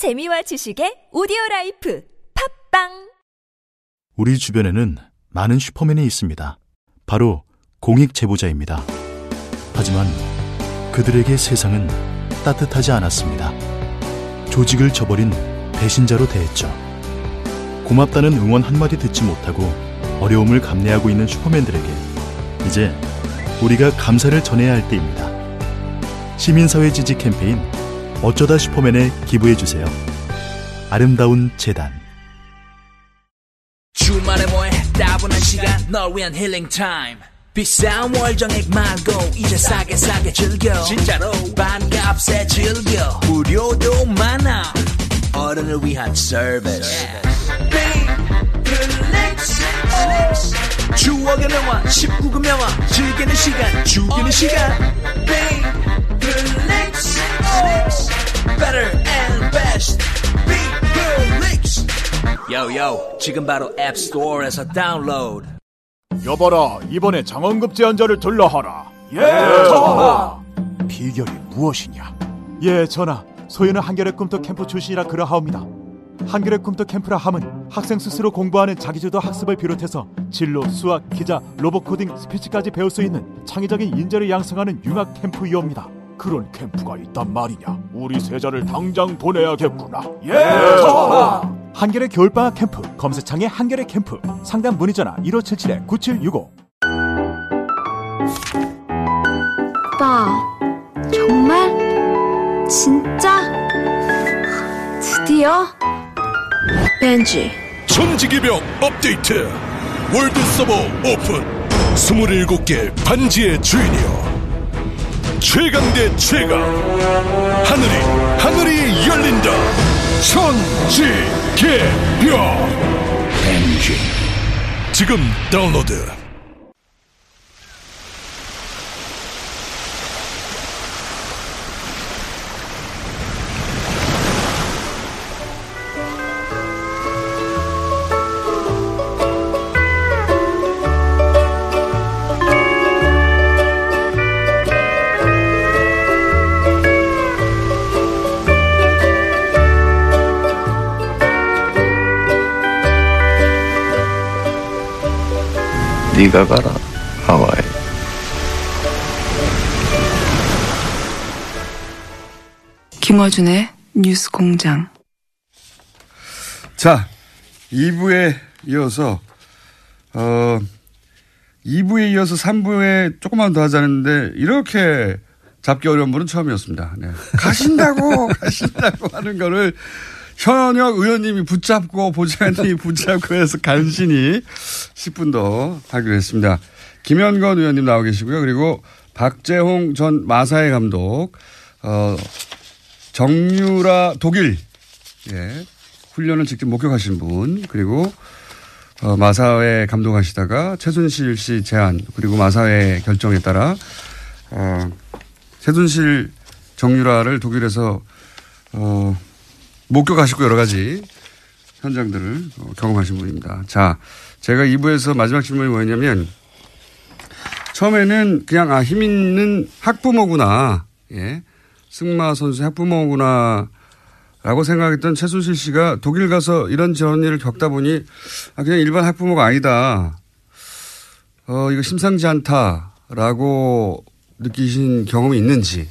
재미와 지식의 오디오 라이프 팟빵 우리 주변에는 많은 슈퍼맨이 있습니다. 바로 공익 제보자입니다. 하지만 그들에게 세상은 따뜻하지 않았습니다. 조직을 저버린 배신자로 대했죠. 고맙다는 응원 한마디 듣지 못하고 어려움을 감내하고 있는 슈퍼맨들에게 이제 우리가 감사를 전해야 할 때입니다. 시민사회 지지 캠페인 어쩌다 슈퍼맨에 기부해 주세요. 아름다운 재단. 주말에 뭐해? 따분한 시간 널 위한 힐링 타임. 비싼 월정액 말고 이제 싸게 싸게 즐겨. 진짜로. 반값에 즐겨. 무료도 많아. 어른을 위한 서비스 추억의 명화 19금 명화 즐기는 시간 죽이는 시간 요요 지금 바로 앱스토어에서 다운로드 여봐라 이번에 장원급제한 자를 들라 하라. 예, 전하! 비결이 무엇이냐? 예 전하 소인은 한겨레 꿈터 캠프 출신이라 그러하옵니다. 한겨레 꿈터 캠프라 함은 학생 스스로 공부하는 자기주도 학습을 비롯해서 진로, 수학, 기자, 로봇 코딩, 스피치까지 배울 수 있는 창의적인 인재를 양성하는 융합 캠프이옵니다 그런 캠프가 있단 말이냐? 우리 세자를 당장 보내야겠구나. 예! 전하 한겨레 겨울방학 캠프 검색창에 한겨레 캠프 상담 문의 전화 1577-9765 오빠, 정말? 진짜? 드디어? 벤지, 천지개벽 업데이트. 월드 서버 오픈. 27개 반지의 주인이여 최강 대 최강. 하늘이 하늘이 열린다. 천지개벽. 엔진 지금 다운로드 네가 가라 하와이 김어준의 뉴스 공장. 자, 2부에 이어서, 어, 2부에 이어서 3부에 조금만 더 하자는데, 이렇게 잡기 어려운 분은 처음이었습니다. 네. 가신다고, 가신다고 하는 거를 현역 의원님이 붙잡고, 보좌관님이 붙잡고 해서 간신히 10분 더 하기로 했습니다. 김현건 의원님 나와 계시고요. 그리고 박재홍 전 마사회 감독, 어, 정유라 독일, 예, 훈련을 직접 목격하신 분, 그리고 어, 마사회 감독하시다가 최순실 씨 제안, 그리고 마사회 결정에 따라 어, 최순실 정유라를 독일에서 어, 목격하시고 여러 가지 현장들을 어, 경험하신 분입니다. 자, 제가 2부에서 마지막 질문이 뭐였냐면 처음에는 그냥 아, 힘 있는 학부모구나. 예. 승마 선수 학부모구나. 라고 생각했던 최순실 씨가 독일 가서 이런 저런 일을 겪다 보니 아, 그냥 일반 학부모가 아니다. 어, 이거 심상치 않다라고 느끼신 경험이 있는지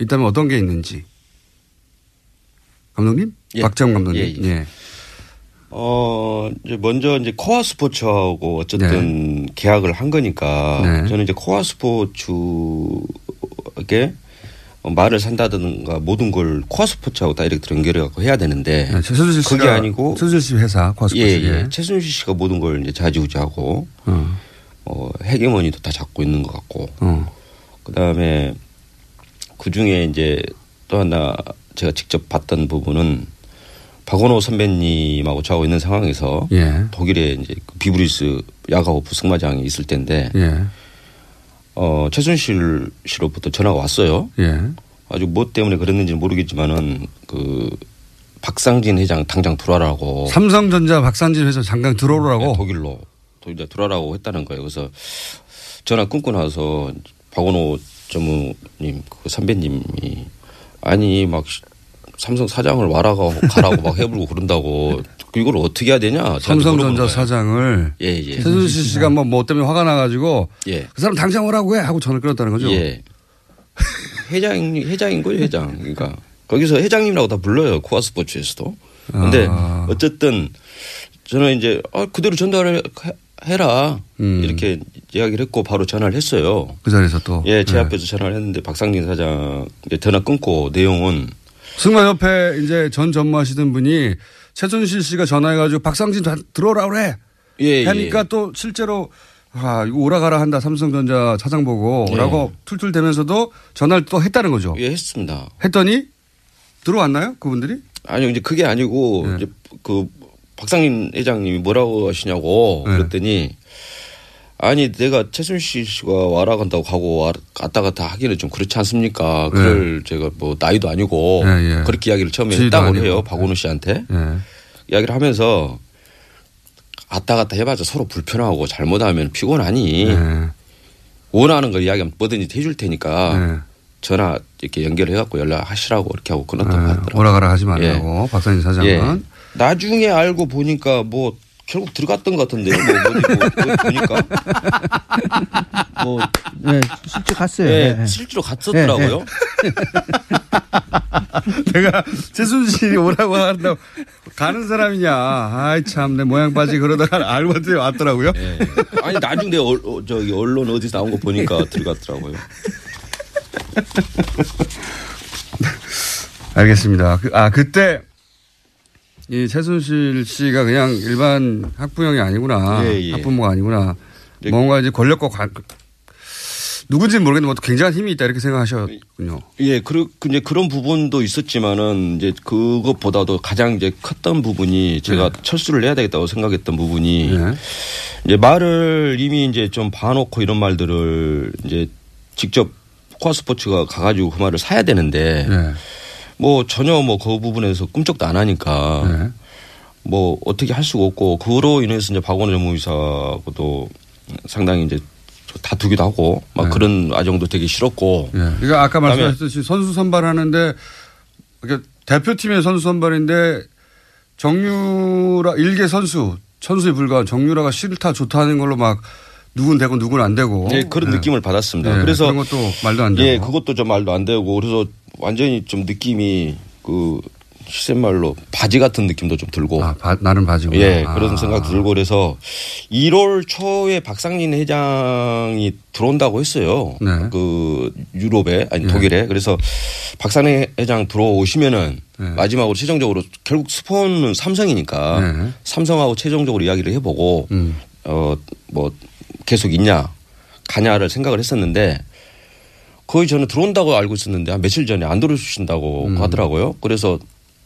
있다면 어떤 게 있는지. 감독님? 예. 박재홍 감독님. 예, 예. 어, 이제 먼저 이제 코아 스포츠하고 어쨌든 계약을 한 거니까 네. 저는 이제 코아 스포츠에게 말을 산다든가 모든 걸 코아 스포츠하고 다 이렇게 연결해 갖고 해야 되는데 네, 최순실 씨가 그게 아니고 최순실 씨 회사 코아 스포츠. 예, 예. 최순실 씨가 모든 걸 이제 좌지우지하고 어. 어, 헤게모니도 다 잡고 있는 것 같고 어. 그다음에 그 중에 이제 또 하나 제가 직접 봤던 부분은 박원호 선배님하고 저하고 있는 상황에서 예. 독일에 이제 그 비브리스 야가호프 승마장이 있을 때인데 예. 어, 최순실 씨로부터 전화가 왔어요. 예. 아주 뭐 때문에 그랬는지는 모르겠지만은 그 박상진 회장 당장 들어와라고 삼성전자 박상진 회장 잠깐 들어오라고. 네, 독일로 독일에 들어와라고 했다는 거예요. 그래서 전화 끊고 나서 박원호 전무님 그 선배님이 아니 막 삼성 사장을 와라고 가라고 막 해불고 그런다고 이걸 어떻게 해야 되냐? 삼성전자. 사장을 예, 예. 최순실 씨가 뭐, 뭐 때문에 화가 나가지고 예. 그 사람 당장 오라고 해 하고 전을 끊었다는 거죠. 예. 회장 회장인 거예요, 회장. 그러니까 거기서 회장님이라고 다 불러요. 코아 스포츠에서도. 근데 아. 어쨌든 저는 이제 아, 그대로 전달을 해- 해라 음. 이렇게 이야기를 했고 바로 전화를 했어요. 그 자리에서 또. 예, 제 네. 앞에서 전화를 했는데 박상진 사장 전화 끊고 내용은 승마협회 이제 전 전무하시던 분이 최순실 씨가 전화해가지고 박상진 다 들어오라 그래. 예, 하니까 예. 또 실제로 아, 이거 오라가라 한다 삼성전자 차장 보고 예. 라고 툴툴대면서도 전화를 또 했다는 거죠. 예, 했습니다. 했더니 들어왔나요? 그분들이? 아니요, 이제 그게 아니고 네. 이제 그 박상인 회장님이 뭐라고 하시냐고 네. 그랬더니 아니 내가 최순실 씨가 와라 간다고 가고 와- 갔다 갔다 하기는 좀 그렇지 않습니까? 그럴 제가 뭐 나이도 아니고 네, 예. 그렇게 이야기를 처음에 했다고. 해요 박원우 씨한테 예. 이야기를 하면서 왔다 갔다 해봐자 서로 불편하고 잘못하면 피곤하니 예. 원하는 걸 이야기하면 뭐든지 해줄 테니까 예. 전화 이렇게 연결해갖고 연락하시라고 이렇게 하고 끊었다고 예. 하더라고요. 오라가라 하지 말라고 박상진 사장은. 예. 나중에 알고 보니까 뭐 결국 들어갔던 것 같은데요. 뭐 어디 뭐 어디 보니까 뭐 네, 실제 갔어요. 예, 네. 실제로 갔었더라고요. 내가 최순실이 오라고 한다고 가는 사람이냐. 아이 참 내 모양 빠지 그러다가 알고 봤더니 왔더라고요. 예. 아니 나중에 내가 얼- 어, 저기 언론 어디서 나온 거 보니까 들어갔더라고요. 알겠습니다. 그, 아 그때 이 최순실 씨가 그냥 일반 학부형이 아니구나. 예, 예. 학부모가 아니구나. 네. 뭔가 이제 권력과 관 누군지는 모르겠는데 뭐 굉장한 힘이 있다 이렇게 생각하셨군요. 예, 그, 이제 그런 부분도 있었지만은 이제 그것보다도 가장 이제 컸던 부분이 제가 철수를 해야 되겠다고 생각했던 부분이 네. 이제 말을 이미 이제 좀 봐놓고 이런 말들을 이제 직접 코아 스포츠가 가가지고 그 말을 사야 되는데 네. 뭐 전혀 뭐 그 부분에서 꿈쩍도 안 하니까 네. 뭐 어떻게 할 수가 없고 그로 인해서 이제 박원호 전무이사하고도 상당히 이제 다투기도 하고 막 네. 그런 과정도 되게 싫었고 예. 그러니까 아까 말씀하셨듯이 선수 선발하는데 그러니까 대표팀의 선수 선발인데 정유라 일개 선수 선수에 불과한 정유라가 싫다 좋다 하는 걸로 막 누군 되고 누군 안 되고 네, 그런 예. 느낌을 받았습니다. 예, 그래서 그런 것도 말도 안 되고 예, 그것도 좀 말도 안 되고 그래서 완전히 좀 느낌이 그 시센말로 바지 같은 느낌도 좀 들고 아, 바- 나는 바지고 예, 아. 그런 생각 들고 그래서 1월 초에 박상진 회장이 들어온다고 했어요. 네. 그 유럽에 아니 예. 독일에 그래서 박상진 회장 들어오시면은 네. 마지막으로 최종적으로 결국 스폰은 삼성이니까 네. 삼성하고 최종적으로 이야기를 해보고 음. 어뭐 계속 있냐 가냐를 생각을 했었는데 거의 저는 들어온다고 알고 있었는데 한 며칠 전에 안 들어주신다고 음. 하더라고요. 그래서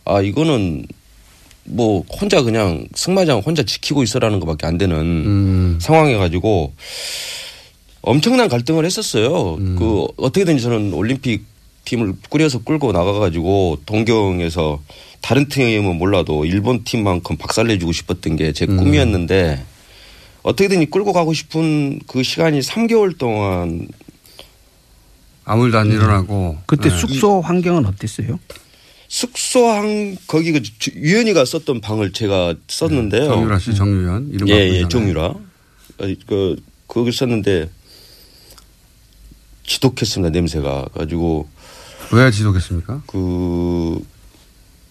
아 이거는 뭐 혼자 그냥 승마장 혼자 지키고 있어라는 것밖에 안 되는 음. 상황에 가지고 엄청난 갈등을 했었어요. 음. 그 어떻게든 지 저는 올림픽 팀을 꾸려서 끌고 나가가지고 동경에서 다른 팀은 몰라도 일본 팀만큼 박살내주고 싶었던 게제 음. 꿈이었는데 어떻게든 끌고 가고 싶은 그 시간이 3개월 동안 아무 일도 안 일어나고 그때 예. 숙소 환경은 어땠어요? 숙소 한 거기 그 주- 유연이가 썼던 방을 제가 썼는데요. 정유라 씨 정유연 이름 예, 예. 정유라. 그 거기 썼는데 지독했습니다 냄새가 가지고 왜 지독했습니까? 그,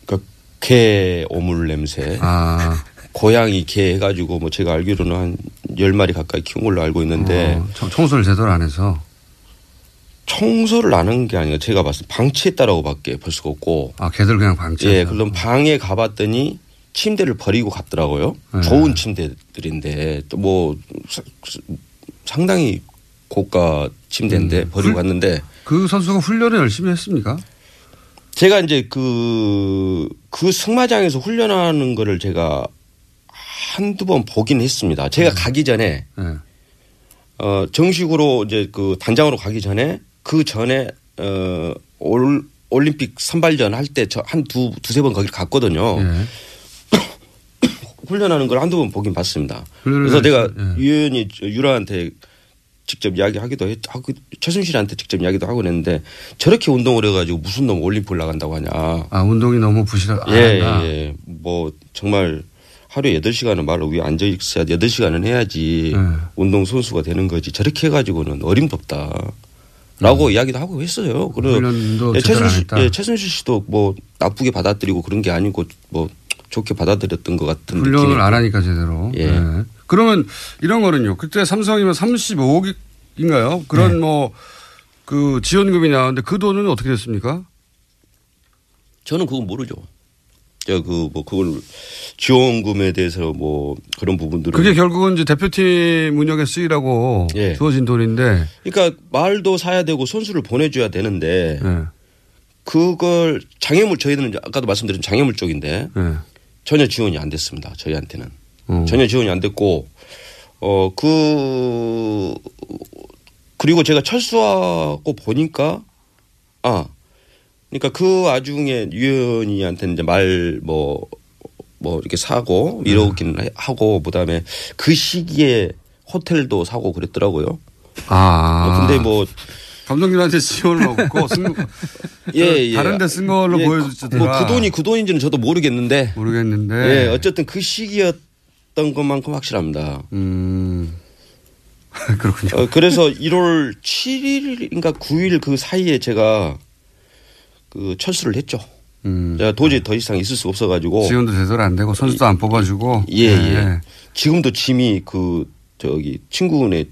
그개 오물 냄새. 아 고양이 개 해가지고 뭐 제가 알기로는 한 열마리 가까이 키운 걸로 알고 있는데 어, 청- 청소를 제대로 안 해서 청소를 안 한 게 아니라 제가 봤을 때 방치했다라고 밖에 볼 수가 없고 아 걔들 그냥 방치. 예, 그럼 방에 가봤더니 침대를 버리고 갔더라고요. 네. 좋은 침대들인데 또 뭐 상당히 고가 침대인데 음. 버리고 훌- 갔는데 그 선수가 훈련을 열심히 했습니까? 제가 이제 그, 그 승마장에서 훈련하는 거를 제가 한두 번 보긴 했습니다. 제가 가기 전에 예. 어, 정식으로 이제 그 단장으로 가기 전에 그 전에 어, 올, 올림픽 선발전 할 때 저 한 두, 두세 번 거기를 갔거든요. 예. 훈련하는 걸 한두 번 보긴 봤습니다. 그래서 내가 열심히, 예. 유연히 저 유라한테 직접 이야기하기도 했, 하고 최순실한테 직접 이야기도 하고 그랬는데 저렇게 운동을 해가지고 무슨 놈 올림픽 나간다고 하냐. 아 운동이 너무 부실하. 예, 아, 예. 뭐 정말 하루에 8시간은 말로 위에 앉아 있어야 8시간은 해야지 네. 운동 선수가 되는 거지. 저렇게 해 가지고는 어림덥다. 라고 이야기도 하고 했어요. 그리고 음. 예, 최순실. 예, 최순실 씨도 뭐 나쁘게 받아들이고 그런 게 아니고 뭐 좋게 받아들였던 것 같은 훈련을 느낌이 안 하니까 제대로. 예. 네. 그러면 이런 거는요. 그때 삼성이면 35억인가요? 그런 네. 뭐그 지원금이 나왔는데 그 돈은 어떻게 됐습니까? 저는 그건 모르죠. 저그뭐 그걸 지원금에 대해서 뭐 그런 부분들은 그게 결국은 이제 대표팀 운영에 쓰이라고 예. 주어진 돈인데. 그러니까 말도 사야 되고 선수를 보내줘야 되는데 네. 그걸 장애물 저희는 이제 아까도 말씀드린 장애물 쪽인데 네. 전혀 지원이 안 됐습니다. 저희한테는 어. 전혀 지원이 안 됐고 어 그 그리고 제가 철수하고 보니까 아 그러니까 그 와중에 유연이한테 이제 말 뭐뭐 이렇게 사고 이러긴 하고 그다음에 그 시기에 호텔도 사고 그랬더라고요. 아. 근데 뭐 감독님한테 지원을 얻고 쓴 예, 예. 다른 데 쓴 걸로 예, 보여주더라. 뭐그 돈이 그 돈인지는 저도 모르겠는데. 모르겠는데. 예, 어쨌든 그 시기였던 것만큼 확실합니다. 음. 그렇군요. 어, 그래서 1월 7일인가 9일 그 사이에 제가 그 철수를 했죠. 제가 도저히 더 이상 있을 수 없어가지고. 음. 지원도 제대로 안 되고 선수도 안 뽑아주고. 예, 네. 예. 지금도 짐이 그 저기 친구네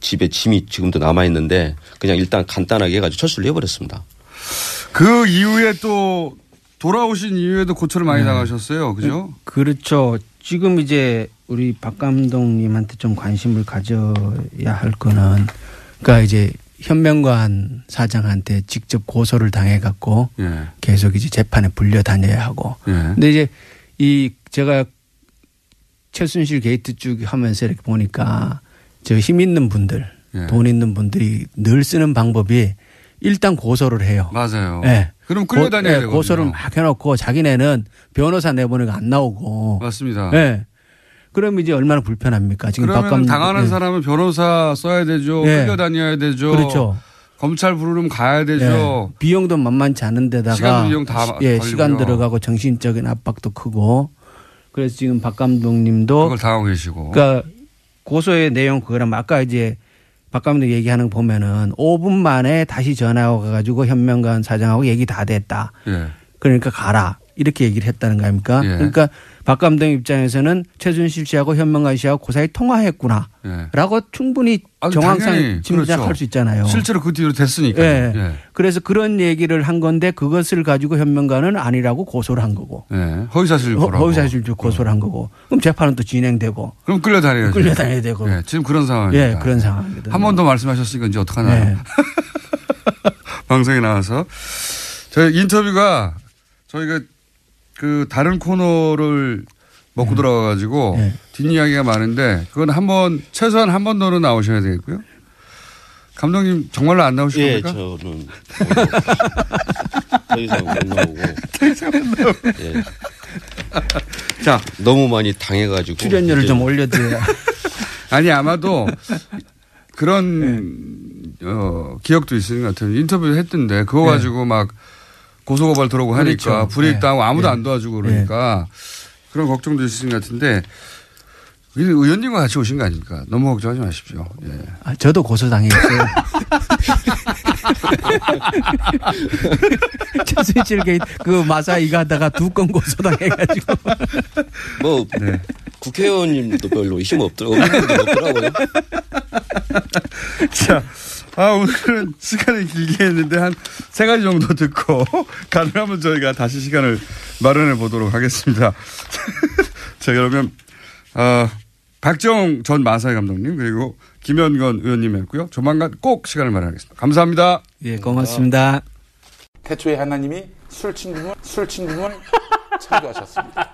집에 짐이 지금도 남아 있는데 그냥 일단 간단하게 해가지고 철수를 해버렸습니다. 그 이후에 또 돌아오신 이후에도 고초를 많이 네. 당하셨어요. 그죠? 그렇죠. 지금 이제 우리 박 감독님한테 좀 관심을 가져야 할 거는 그러니까 이제 현명관 사장한테 직접 고소를 당해 갖고 예. 계속 이제 재판에 불려 다녀야 하고. 예. 근데 이제 이 제가 최순실 게이트 쭉 하면서 이렇게 보니까 저 힘 있는 분들, 예. 돈 있는 분들이 늘 쓰는 방법이 일단 고소를 해요. 맞아요. 예. 그럼 끌려다녀야 고- 예, 되거든요. 고소를 막 해놓고 자기네는 변호사 내보내고 안 나오고. 맞습니다. 예. 그럼 이제 얼마나 불편합니까? 지금 그러면 박감 당하는 예. 사람은 변호사 써야 되죠. 예. 끌려 다녀야 되죠. 그렇죠. 검찰 부르면 가야 되죠. 예. 비용도 만만치 않은 데다가 시간 비용 다 예, 걸리고요. 시간 들어가고 정신적인 압박도 크고 그래서 지금 박 감독님도 그걸 당하고 계시고. 그러니까 고소의 내용 그거랑 아까 이제 박 감독 얘기하는 거 보면은 5분 만에 다시 전화 와가지고 현명관 사장하고 얘기 다 됐다. 예. 그러니까 가라. 이렇게 얘기를 했다는 거 아닙니까? 예. 그러니까 박 감독 입장에서는 최순실 씨하고 현명관 씨하고 고사히 통화했구나. 예. 라고 충분히 아, 정황상 짐작할 그렇죠. 수 있잖아요. 실제로 그 뒤로 됐으니까. 예. 예. 그래서 그런 얘기를 한 건데 그것을 가지고 현명관은 아니라고 고소를 한 거고. 예. 허위사실 허- 고라고. 허위사실적 고소를 한 거고. 그럼 재판은 또 진행되고. 그럼 끌려다녀야죠. 끌려다녀야 되고. 예. 지금 그런 상황입니다. 예, 그런 상황입니다. 한 번 더 말씀하셨으니까 이제 어떡하나요? 네. 방송에 나와서. 저희 인터뷰가 저희가 그 다른 코너를 먹고 네. 들어가가지고 뒷이야기가 많은데 그건 한 번, 최소한 한 번 더는 나오셔야 되겠고요. 감독님 정말로 안 나오실 예, 겁니까? 저는 더 이상 못 나오고. 더 이상 못 나오고. 예. 자. 너무 많이 당해가지고. 출연료를 이제 좀 올려드려야. 아니 아마도 그런 네. 어, 기억도 있는 것 같아요. 인터뷰 했던데 그거 네. 가지고 막 고소고발 들어오고 하니까 그렇죠. 불이익 당하고 네. 아무도 네. 안 도와주고 그러니까 그런 걱정도 있으신 것 같은데 의원님과 같이 오신 거 아닙니까? 너무 걱정하지 마십시오. 예. 아, 저도 고소당했어요. 최순실 그 마사 이거 하다가 두 건 고소당해가지고. 뭐 네. 국회의원님도 별로 분들 없더라고요. 자, 아, 오늘은 시간을 길게 했는데 한 세 가지 정도 듣고 가능하면 저희가 다시 시간을 마련해 보도록 하겠습니다. 자, 그러면, 어, 박정 전 마사회 감독님 그리고 김현건 의원님이었고요. 조만간 꼭 시간을 마련하겠습니다. 감사합니다. 예, 고맙습니다. 태초에 하나님이 술, 술친굼을 창조하셨습니다.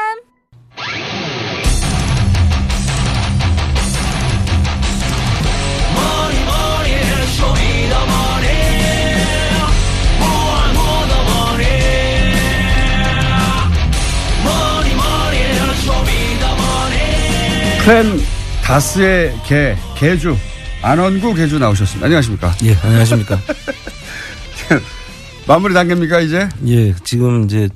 크랜 다스의 개, 개주, 안원구 개주 나오셨습니다. 안녕하십니까? 예, 안녕하십니까? 마무리 단계입니까, 이제? 예, 지금 이제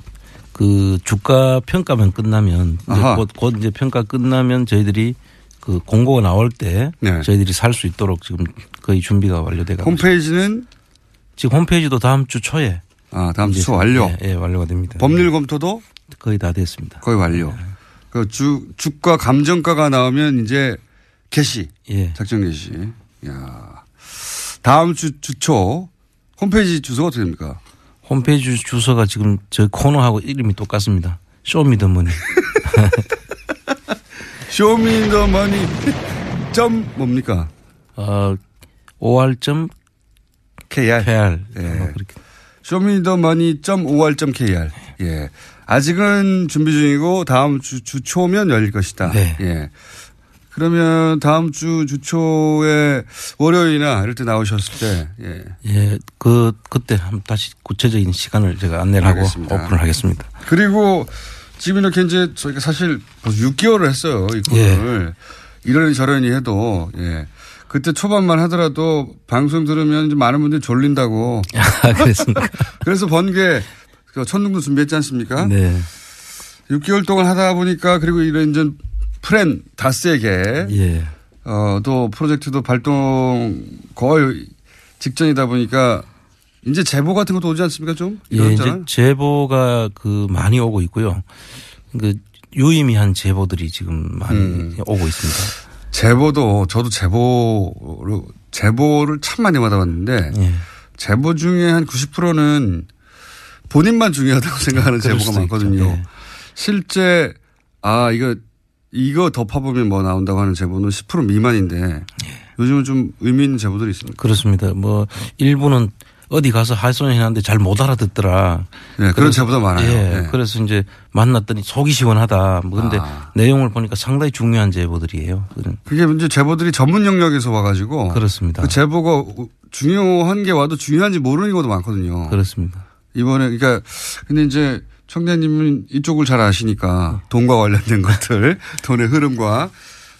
그 주가 평가만 끝나면 이제. 곧, 곧 이제 평가 끝나면 저희들이 그 공고가 나올 때 네. 저희들이 살 수 있도록 지금 거의 준비가 완료돼 가고 홈페이지는 지금 홈페이지도 다음 주 초에 아, 다음 주 초 완료. 예, 예, 완료가 됩니다. 법률 검토도 거의 다 됐습니다. 거의 완료. 그 주, 주가 감정가가 나오면 이제 개시. 예. 작전 개시. 야 다음 주 주초 홈페이지 주소가 어떻게 됩니까? 홈페이지 주소가 지금 저희 코너하고 이름이 똑같습니다. 쇼미더머니. 쇼미더머니 점 뭡니까? 어, 5R. KR. KR. 예. 쇼미더머니.5r.kr. 예. 아직은 준비 중이고 다음 주 주초면 열릴 것이다. 네. 예. 그러면 다음 주 주초에 월요일이나 이럴 때 나오셨을 때 예. 예, 그 그때 한번 다시 구체적인 시간을 제가 안내를 하고. 오픈을 하겠습니다. 그리고 지금 이렇게 이제 저희가 사실 벌써 6개월을 했어요. 이 코너를. 이러니 저러니 해도 예. 그때 초반만 하더라도 방송 들으면 이제 많은 분들이 졸린다고. 아, 그랬습니까? 그래서 번개 그 천둥도 준비했지 않습니까? 네. 6개월 동안 하다 보니까 그리고 이런 이제 프렌 다스에게 예. 어, 또 프로젝트도 발동 거의 직전이다 보니까 이제 제보 같은 것도 오지 않습니까 좀? 예? 이제 제보가 그 많이 오고 있고요. 그 유의미한 제보들이 지금 많이 음. 오고 있습니다. 제보도 저도 제보를 제보를 참 많이 받아봤는데 예. 제보 중에 한 90%는 본인만 중요하다고 생각하는 제보가 많거든요. 예. 실제 아 이거 이거 더 파보면 뭐 나온다고 하는 제보는 10% 미만인데 예. 요즘은 좀 의미 있는 제보들이 있습니다. 그렇습니다. 뭐 일부는 어디 가서 할소연하는데 잘 못 알아듣더라. 네, 그런 제보도 많아요. 예, 네. 그래서 이제 만났더니 속이 시원하다. 뭐 근데 아. 내용을 보니까 상당히 중요한 제보들이에요. 그게 이제 제보들이 전문 영역에서 와가지고 그렇습니다. 그 제보가 중요한 게 와도 중요한지 모르는 경우도 많거든요. 그렇습니다. 이번에 그러니까 근데 이제 청장님은 이쪽을 잘 아시니까 돈과 관련된 것들, 돈의 흐름과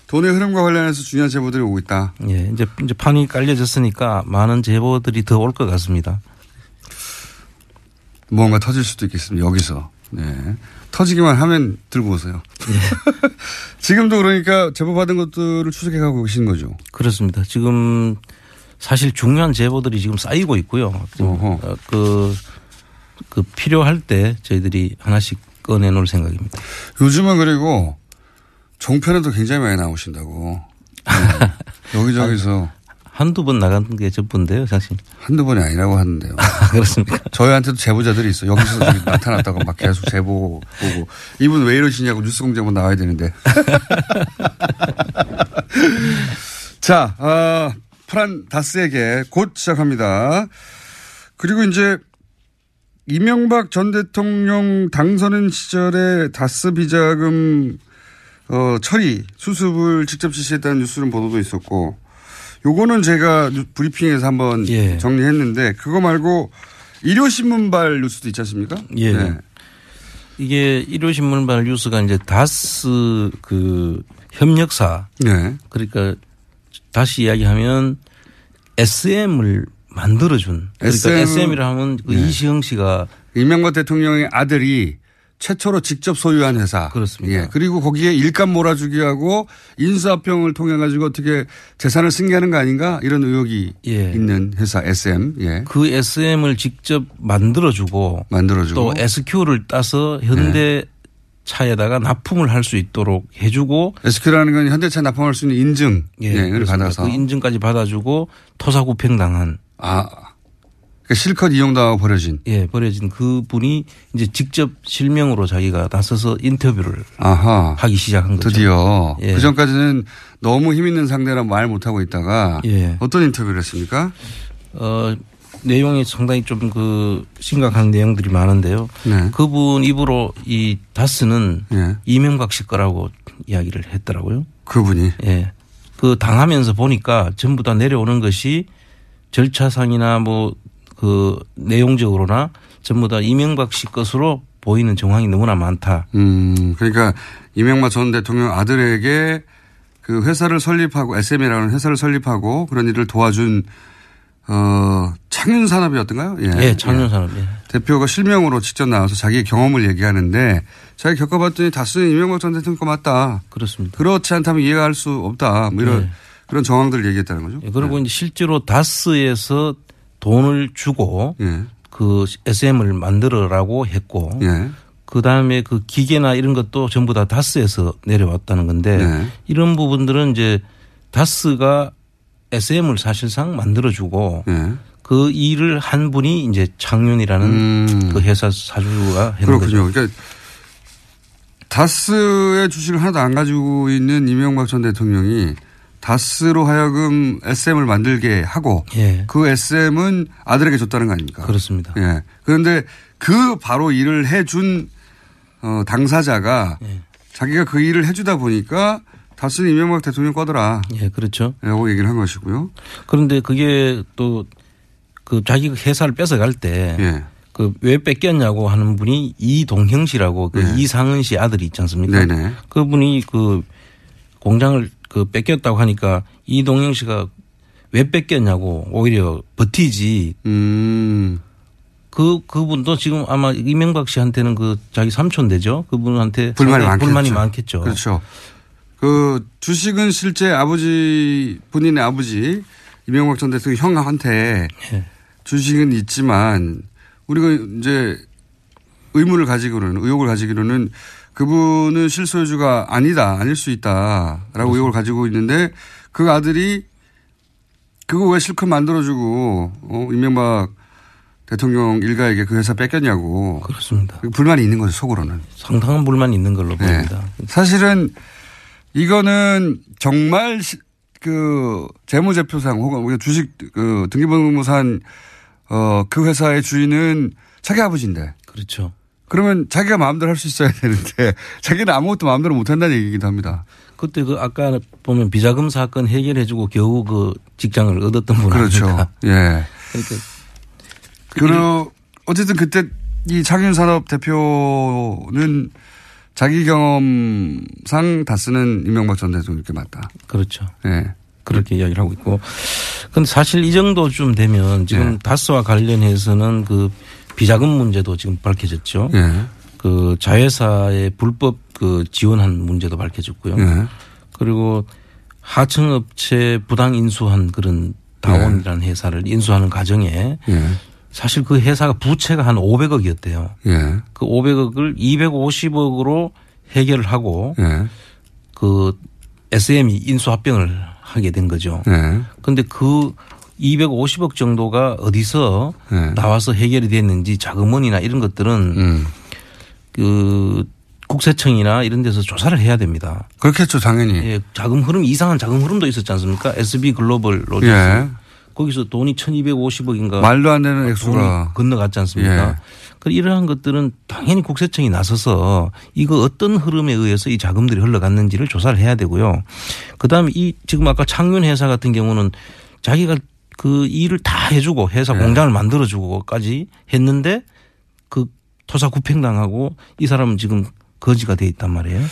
돈의 흐름과 관련해서 중요한 제보들이 오고 있다. 예, 이제 이제 판이 깔려졌으니까 많은 제보들이 더 올 것 같습니다. 무언가 터질 수도 있겠습니다. 여기서. 네. 터지기만 하면 들고 오세요. 지금도 그러니까 제보 받은 것들을 추적해 가고 계신 거죠. 그렇습니다. 지금 사실 중요한 제보들이 지금 쌓이고 있고요. 어허. 어, 그, 그 필요할 때 저희들이 하나씩 꺼내놓을 생각입니다. 요즘은 그리고 종편에도 굉장히 많이 나오신다고. 네. 여기저기서. 한두 번 나간 게 전부인데요, 사실. 한두 번이 아니라고 하는데요. 그렇습니까? 저희한테도 제보자들이 있어. 여기서 나타났다고 막 계속 제보 보고. 이분 왜 이러시냐고 뉴스 공장만 나와야 되는데. 자, 어, 프란 다스에게 곧 시작합니다. 그리고 이제 이명박 전 대통령 당선인 시절에 다스 비자금 어, 처리 수습을 직접 지시했다는 뉴스는 보도도 있었고 요거는 제가 뉴- 브리핑에서 한번 예. 정리했는데 그거 말고 일요신문발 뉴스도 있지 않습니까? 예. 네. 이게 일요신문발 뉴스가 이제 다스 그 협력사. 네. 그러니까 다시 이야기하면 SM을 만들어준. 그러니까 SM 은 SM이라 하면 그 네. 이시형 씨가 이명박 대통령의 아들이 최초로 직접 소유한 회사. 그렇습니다. 예. 그리고 거기에 일감 몰아주기 하고 인수합병을 통해 가지고 어떻게 재산을 승계하는 거 아닌가 이런 의혹이 예. 있는 회사 SM. 예. 그 SM을 직접 만들어주고 만들어주고 또 SQ를 따서 현대 차에다가 납품을 할 수 있도록 해주고 SQ라는 건 현대차 납품할 수 있는 인증. 예, 을 그렇습니다. 받아서. 그 인증까지 받아주고 토사구팽 당한 아, 그러니까 실컷 이용당하고 버려진. 예 버려진 그 분이 이제 직접 실명으로 자기가 나서서 인터뷰를 아하. 하기 시작한 거죠. 드디어. 예. 그 전까지는 너무 힘 있는 상대라 말 못하고 있다가. 예. 어떤 인터뷰를 했습니까? 어 내용이 상당히 좀 그 심각한 내용들이 많은데요. 네. 그분 입으로 이 다스는 예. 이명박 씨 거라고 이야기를 했더라고요. 그분이. 예. 그 당하면서 보니까 전부 다 내려오는 것이 절차상이나 뭐 그 내용적으로나 전부 다 이명박 씨 것으로 보이는 정황이 너무나 많다. 음, 그러니까 이명박 전 대통령 아들에게 그 회사를 설립하고 SM이라는 회사를 설립하고 그런 일을 도와준 어, 창윤산업이었던가요? 예, 창윤산업. 예. 대표가 실명으로 직접 나와서 자기의 경험을 얘기하는데 자기 겪어봤더니 다스는 이명박 전 대통령 거 맞다. 그렇습니다. 그렇지 않다면 이해할 수 없다. 뭐 이런 네. 그런 정황들을 얘기했다는 거죠. 예, 그리고 이제 실제로 다스에서 돈을 주고 예. 그 SM을 만들어라고 했고 예. 그 다음에 그 기계나 이런 것도 전부 다 다스에서 내려왔다는 건데 네. 이런 부분들은 이제 다스가 SM을 사실상 만들어주고 예. 그 일을 한 분이 이제 창윤이라는 음. 그 회사 사주가 했는 그렇군요. 거죠. 그러니까 다스의 주식을 하나도 안 가지고 있는 이명박 전 대통령이 다스로 하여금 SM을 만들게 하고 예. 그 SM은 아들에게 줬다는 거 아닙니까? 그렇습니다. 예. 그런데 그 바로 일을 해준 어, 당사자가 예. 자기가 그 일을 해주다 보니까 다스는 이명박 대통령 거더라. 예, 그렇죠. 라고 얘기를 한 것이고요. 그런데 그게 또 그 자기가 회사를 뺏어갈 때 예. 그왜 뺏겼냐고 하는 분이 이동형 씨라고 그 네. 이상은 씨 아들이 있지 않습니까? 네네. 그분이 그 공장을 그 뺏겼다고 하니까 이동형 씨가 왜 뺏겼냐고 오히려 버티지. 음. 그 그분도 지금 아마 이명박 씨한테는 그 자기 삼촌 되죠. 그분한테 불만이 많겠죠. 불만이 많겠죠. 그렇죠. 그 주식은 실제 아버지 본인의 아버지 이명박 전 대통령 형한테 예. 주식은 있지만 우리가 이제 의문을 가지기로는 의혹을 가지기로는 그분은 실소유주가 아니다 아닐 수 있다라고 의혹을 가지고 있는데 그 아들이 그거 왜 실컷 만들어주고 어, 이명박 대통령 일가에게 그 회사 뺏겼냐고 그렇습니다. 불만이 있는 거죠 속으로는. 상당한 불만이 있는 걸로 네. 보입니다. 사실은 이거는 정말 시- 그 재무제표상 혹은 주식 그 등기부등본상 어그 회사의 주인은 자기 아버지인데 그렇죠. 그러면 자기가 마음대로 할 수 있어야 되는데 자기는 아무것도 마음대로 못 한다는 얘기기도 합니다. 그때 그 아까 보면 비자금 사건 해결해주고 겨우 그 직장을 얻었던 분 그렇죠. 아닙니까? 예. 그러니까 그리고 어쨌든 그때 이 창윤 산업 대표는 자기 경험상 다스는 이명박 전 대통령께 맞다. 그렇죠. 예. 그렇게 이야기를 하고 있고. 근데 사실 이 정도쯤 되면 지금 예. 다스와 관련해서는 그 비자금 문제도 지금 밝혀졌죠. 예. 그 자회사의 불법 그 지원한 문제도 밝혀졌고요. 예. 그리고 하청업체 부당 인수한 그런 다원이라는 회사를 인수하는 과정에 예. 사실 그 회사가 부채가 한 500억이었대요. 예. 그 500억을 250억으로 해결을 하고 예. 그 SM이 인수합병을 하게 된 거죠. 예. 그런데 그 250억 정도가 어디서 예. 나와서 해결이 됐는지 자금원이나 이런 것들은 음. 그 국세청이나 이런 데서 조사를 해야 됩니다. 그렇겠죠, 당연히. 예, 자금 흐름 이상한 자금 흐름도 있었지 않습니까? SB 글로벌 로저스 예. 거기서 돈이 1,250억인가 말도 안 되는 액수가. 건너갔지 않습니까? 예. 그 이러한 것들은 당연히 국세청이 나서서 이거 어떤 흐름에 의해서 이 자금들이 흘러갔는지를 조사를 해야 되고요. 그다음에 이 지금 아까 창윤 회사 같은 경우는 자기가 그 일을 다 해주고 회사 네. 공장을 만들어주고까지 했는데 그 토사 구팽당하고 이 사람은 지금 거지가 돼 있단 말이에요.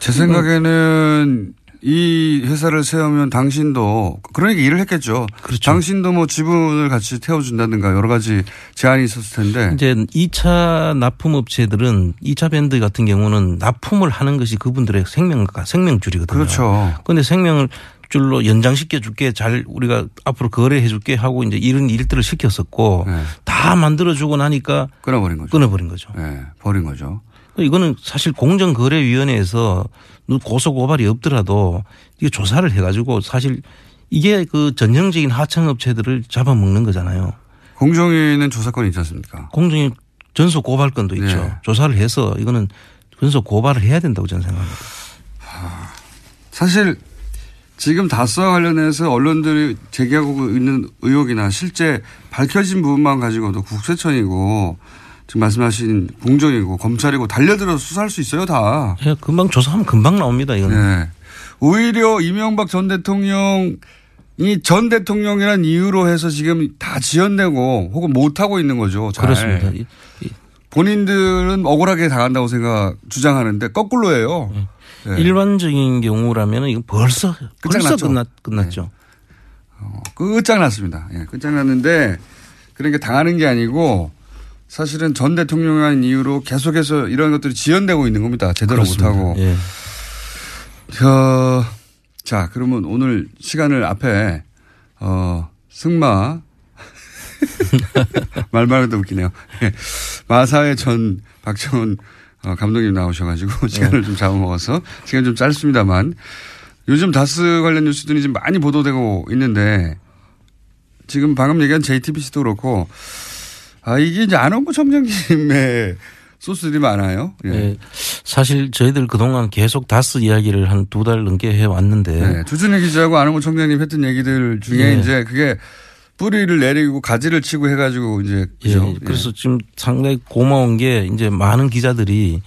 제 생각에는 이 회사를 세우면 당신도 그러니까 일을 했겠죠. 그렇죠. 당신도 뭐 지분을 같이 태워준다든가 여러 가지 제안이 있었을 텐데. 이제 2차 납품 업체들은 2차 밴드 같은 경우는 납품을 하는 것이 그분들의 생명과 생명줄이거든요. 그렇죠. 그런데 생명을 줄로 연장시켜 줄게 잘 우리가 앞으로 거래해 줄게 하고 이제 이런 일들을 시켰었고 다 만들어 주고 나니까 끊어버린 거죠. 끊어버린 거죠. 네, 버린 거죠. 이거는 사실 공정거래위원회에서 고소 고발이 없더라도 이게 조사를 해가지고 사실 이게 그 전형적인 하청업체들을 잡아먹는 거잖아요. 공정위는 조사권이 있지 않습니까? 공정위 전속 고발권도 있죠. 네. 조사를 해서 이거는 전속 고발을 해야 된다고 저는 생각합니다. 사실 지금 다스와 관련해서 언론들이 제기하고 있는 의혹이나 실제 밝혀진 부분만 가지고도 국세청이고 지금 말씀하신 공정이고 검찰이고 달려들어서 수사할 수 있어요 다. 예, 금방 조사하면 금방 나옵니다. 이거는. 네. 오히려 이명박 전 대통령 이 전 대통령이란 이유로 해서 지금 다 지연되고 혹은 못 하고 있는 거죠. 잘. 그렇습니다. 이- 본인들은 억울하게 당한다고 생각 주장하는데 거꾸로예요. 네. 일반적인 경우라면 이거 벌써 벌써 끝장났죠. 끝났, 끝났죠. 끝장났습니다. 예, 끝장났는데 그러니까 당하는 게 아니고 사실은 전 대통령이라는 이유로 계속해서 이런 것들이 지연되고 있는 겁니다. 제대로 그렇습니다. 못하고. 예. 어, 자, 그러면 오늘 시간을 앞에, 어, 승마. 말만 해도 웃기네요. 예. 마사의 전 박정훈 어, 감독님 나오셔가지고 시간을 좀 잡아먹어서 시간 좀 짧습니다만 요즘 다스 관련 뉴스들이 지금 많이 보도되고 있는데 지금 방금 얘기한 JTBC도 그렇고 아, 이게 이제 안원구 청장님의 소스들이 많아요. 예. 예. 사실 저희들 그동안 계속 다스 이야기를 한 두 달 넘게 해왔는데 네, 주준희 기자하고 안홍구 청장님 했던 얘기들 중에 예. 이제 그게 뿌리를 내리고 가지를 치고 해가지고 이제 그죠? 예, 그래서 지금 상당히 고마운 게 이제 많은 기자들이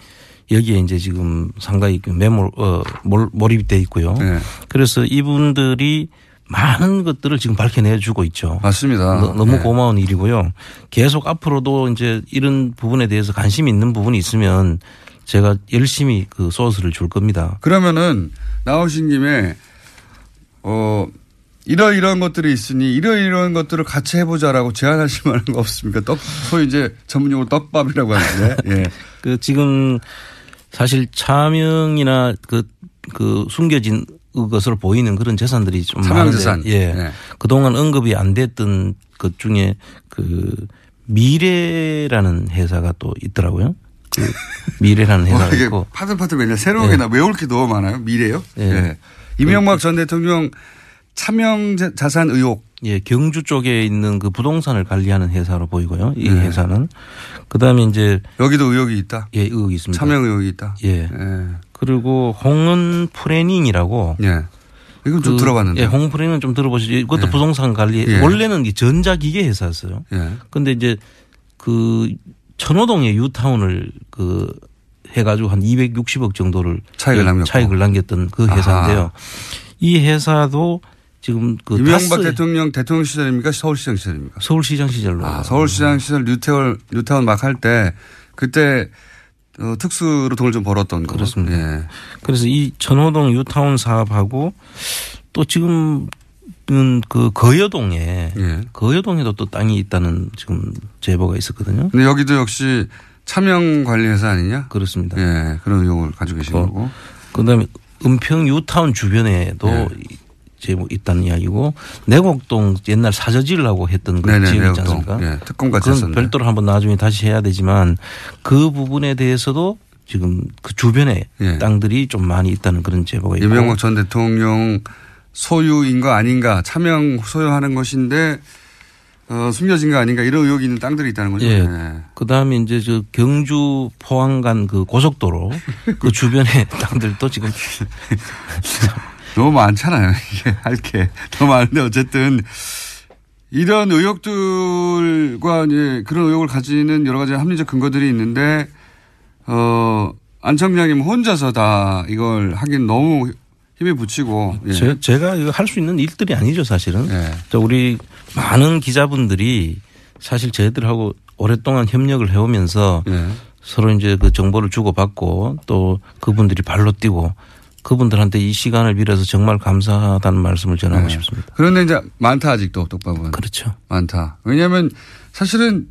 여기에 이제 지금 상당히 그 매몰 어 몰, 몰입이 돼 있고요. 네. 그래서 이분들이 많은 것들을 지금 밝혀내 주고 있죠. 맞습니다. 너, 무 네. 고마운 일이고요. 계속 앞으로도 이제 이런 부분에 대해서 관심이 있는 부분이 있으면 제가 열심히 그 소스를 줄 겁니다. 그러면은 나오신 김에 어 이런 이런 것들이 있으니 이런 이런 것들을 같이 해보자라고 제안하실 만한 거 없습니까? 떡 소위 이제 전문용어로 떡밥이라고 하는데 예. 그 지금 사실 차명이나 그, 그 숨겨진 것으로 보이는 그런 재산들이 좀 차명 많은데 재산. 예. 네. 그동안 언급이 안 됐던 것 중에 그 미래라는 회사가 또 있더라고요. 그 미래라는 와, 회사가 어, 이게 있고 파들파들 맨날 새로운 예. 게 나 외울 게 너무 많아요. 미래요? 예. 예. 이명박 전 대통령 차명 자- 자산 의혹. 예, 경주 쪽에 있는 그 부동산을 관리하는 회사로 보이고요. 이 네. 회사는 그다음에 이제 여기도 의혹이 있다. 예, 의혹이 있습니다. 차명 의혹이 있다. 예. 그리고 홍은 프레닝이라고. 예. 이건 좀 들어봤는데. 예, 홍은 프레닝은 좀 들어보시죠. 이것도 예. 부동산 관리. 예. 원래는 이 전자기계 회사였어요. 예. 근데 이제 그 천호동에 유타운을 그 해가지고 한 260억 정도를 차익을 남겼고. 차익을 남겼던 그 회사인데요. 이 회사도 지금 그 이명박 대통령 대통령 시절입니까? 서울시장 시절입니까? 서울시장 시절로. 아, 서울시장 시절 뉴타운 뉴타운 막 할 때 그때 어, 특수로 돈을 좀 벌었던 거. 그렇습니다. 예. 그래서 이 천호동 유타운 사업하고 또 지금 은 그 거여동에 예. 거여동에도 또 땅이 있다는 지금 제보가 있었거든요. 근데 여기도 역시 차명 관리회사 아니냐? 그렇습니다. 예, 그런 의혹을 가지고 계신 어, 거고. 그다음에 은평 유타운 주변에도 예. 제보 있다는 이야기고 내곡동 옛날 사저지라고 했던 그 네네, 지역 있지. 않습니까? 예, 특공같이 그건 했었는데. 별도로 한번 나중에 다시 해야 되지만 그 부분에 대해서도 지금 그 주변에 예. 땅들이 좀 많이 있다는 그런 제보가 있고 이명박 전 대통령 소유인 거 아닌가 차명 소유하는 것인데 어, 숨겨진 거 아닌가 이런 의혹이 있는 땅들이 있다는 거죠. 예. 네. 그 다음에 이제 저 경주 포항 간 그 고속도로 그 주변의 땅들도 지금 너무 많잖아요. 이게 할 게. 너무 많은데 어쨌든 이런 의혹들과 이제 그런 의혹을 가지는 여러 가지 합리적 근거들이 있는데 어, 안 청장님 혼자서 다 이걸 하긴 너무 힘에 붙이고. 예. 제, 제가 이거 할 수 있는 일들이 아니죠, 사실은. 예. 저 우리 많은 기자분들이 사실 저희들하고 오랫동안 협력을 해오면서 예. 서로 이제 그 정보를 주고받고 또 그분들이 발로 뛰고 그분들한테 이 시간을 빌어서 정말 감사하다는 말씀을 전하고 네. 싶습니다. 그런데 이제 많다 아직도 독밥은. 그렇죠. 많다. 왜냐하면 사실은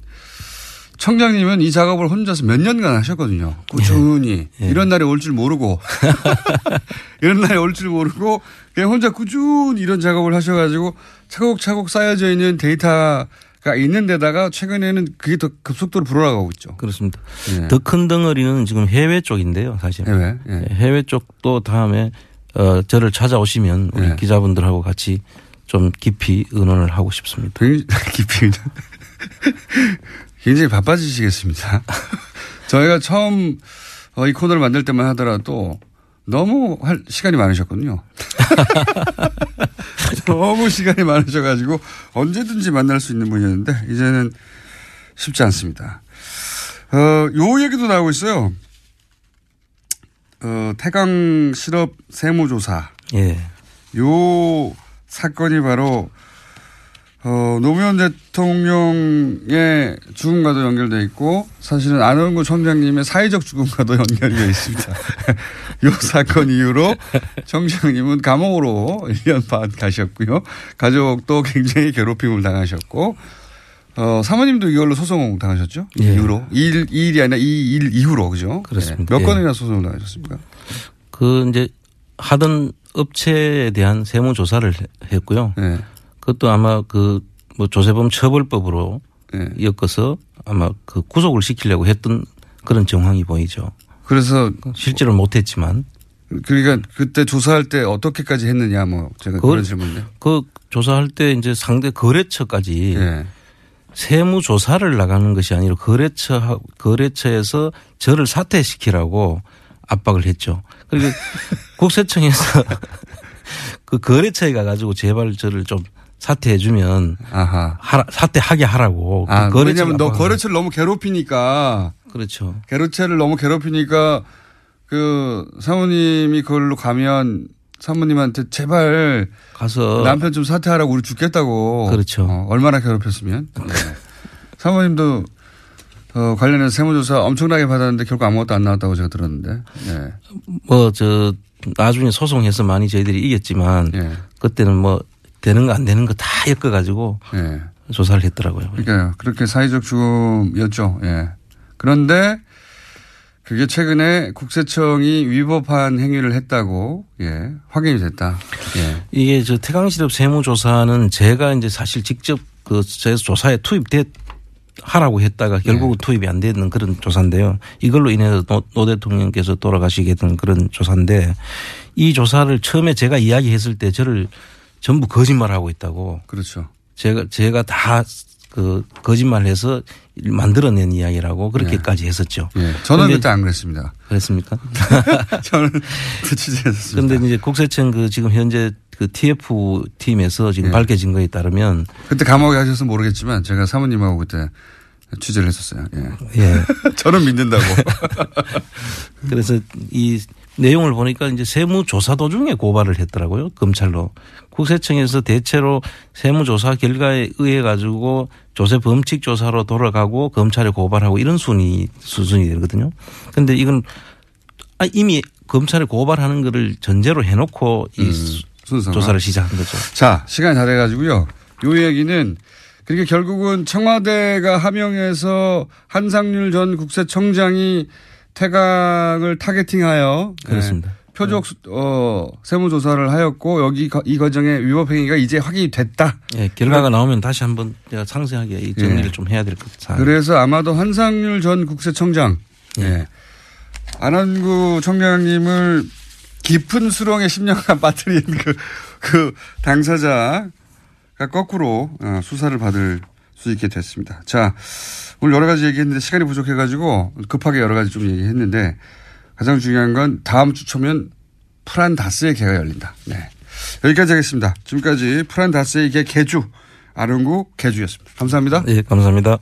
청장님은 이 작업을 혼자서 몇 년간 하셨거든요. 꾸준히 예. 이런 날이 올 줄 모르고 이런 날이 올 줄 모르고 그냥 혼자 꾸준히 이런 작업을 하셔가지고 차곡차곡 쌓여져 있는 데이터 가 있는 데다가 최근에는 그게 더 급속도로 불어나가고 있죠. 그렇습니다. 예. 더큰 덩어리는 지금 해외 쪽인데요, 사실. 해외. 예. 해외 쪽도 다음에 어, 저를 찾아오시면 우리 예. 기자분들하고 같이 좀 깊이 의논을 하고 싶습니다. 굉장히 깊이 굉장히 바빠지시겠습니다. 저희가 처음 어, 이 코너를 만들 때만 하더라도 너무 할 시간이 많으셨거든요. 너무 시간이 많으셔가지고 언제든지 만날 수 있는 분이었는데 이제는 쉽지 않습니다. 어, 요 얘기도 나오고 있어요. 어, 태강 실업 세무조사. 예. 요 사건이 바로 어, 노무현 대통령의 죽음과도 연결돼 있고 사실은 안원구 청장님의 사회적 죽음과도 연결이 되어 있습니다. 이 사건 이후로 청장님은 감옥으로 1년 반 가셨고요. 가족도 굉장히 괴롭힘을 당하셨고 어, 사모님도 이걸로 소송 당하셨죠? 이 예. 이후로. 이 일, 이 일이 아니라 이 일 이후로, 그죠? 그렇습니다. 네. 몇 예. 건이나 소송을 당하셨습니까? 그 이제 하던 업체에 대한 세무 조사를 했고요. 네. 그것도 아마 그 뭐 조세범 처벌법으로 엮어서 아마 그 구속을 시키려고 했던 그런 정황이 보이죠. 그래서 실제로 못했지만 그러니까 그때 조사할 때 어떻게까지 했느냐 뭐 제가 그걸- 그런 질문인데. 그 조사할 때 이제 상대 거래처까지 예. 세무 조사를 나가는 것이 아니라 거래처 거래처에서 저를 사퇴시키라고 압박을 했죠. 그리고 국세청에서 그 거래처에 가가지고 제발 저를 좀 사퇴해주면 아하. 하라, 사퇴하게 하라고. 그 아, 거래처가 왜냐면 너 압박을 거래처를 너무 괴롭히니까. 그렇죠. 거래처를 너무 괴롭히니까 그 사모님이 그걸로 가면 사모님한테 제발 가서 남편 좀 사퇴하라고 우리 죽겠다고. 그렇죠. 어, 얼마나 괴롭혔으면. 네. 사모님도 어, 관련해서 세무조사 엄청나게 받았는데 결국 아무것도 안 나왔다고 제가 들었는데. 네. 뭐저 나중에 소송해서 많이 저희들이 이겼지만 예. 그때는 뭐 되는 거 안 되는 거 다 엮어가지고 예. 조사를 했더라고요. 그러니까 그렇게 사회적 죽음이었죠. 예. 그런데 그게 최근에 국세청이 위법한 행위를 했다고 예, 확인이 됐다. 예. 이게 저 태강실업 세무조사는 제가 이제 사실 직접 그 제 조사에 투입돼 하라고 했다가 결국은 네. 투입이 안 되는 그런 조사인데요. 이걸로 인해서 노, 노 대통령께서 돌아가시게 된 그런 조사인데 이 조사를 처음에 제가 이야기했을 때 저를 전부 거짓말하고 있다고. 그렇죠. 제가 제가 다 그 거짓말해서 만들어낸 이야기라고 그렇게까지 했었죠. 예. 저는 그때 안 그랬습니다. 그랬습니까? 저는 그 취재했었습니다. 그런데 이제 국세청 그 지금 현재 그 TF 팀에서 지금 예. 밝혀진 거에 따르면 그때 감옥에 가셔서 모르겠지만 제가 사모님하고 그때 취재를 했었어요. 예. 예. 저는 믿는다고. 그래서 이 내용을 보니까 이제 세무조사 도중에 고발을 했더라고요. 검찰로. 국세청에서 대체로 세무조사 결과에 의해 가지고 조세 범칙 조사로 돌아가고 검찰에 고발하고 이런 순위 수준이 되거든요. 근데 이건 아, 이미 검찰에 고발하는 거를 전제로 해놓고 이 음. 조사를 시작한 거죠. 자, 시간이 다 돼가지고요. 요 얘기는 그러니까 결국은 청와대가 하명해서 한상률 전 국세청장이 태강을 타겟팅하여 그렇습니다. 네, 표적 어, 세무조사를 하였고 여기 거- 이 과정에 위법 행위가 이제 확인이 됐다. 예, 결과가 나오면 다시 한번 제가 상세하게 이 정리를 예. 좀 해야 될 것 같아요. 그래서 아마도 한상률 전 국세청장, 예. 안한구 청장님을 깊은 수렁에 10년간 빠뜨린 그, 그 당사자가 거꾸로 어, 수사를 받을 수 있게 됐습니다. 자, 오늘 여러 가지 얘기했는데 시간이 부족해가지고 급하게 여러 가지 좀 얘기했는데 가장 중요한 건 다음 주 초면 프란다스의 개가 열린다. 네. 여기까지 하겠습니다. 지금까지 프란다스의 개 개주 아름구 개주였습니다. 감사합니다. 예, 감사합니다.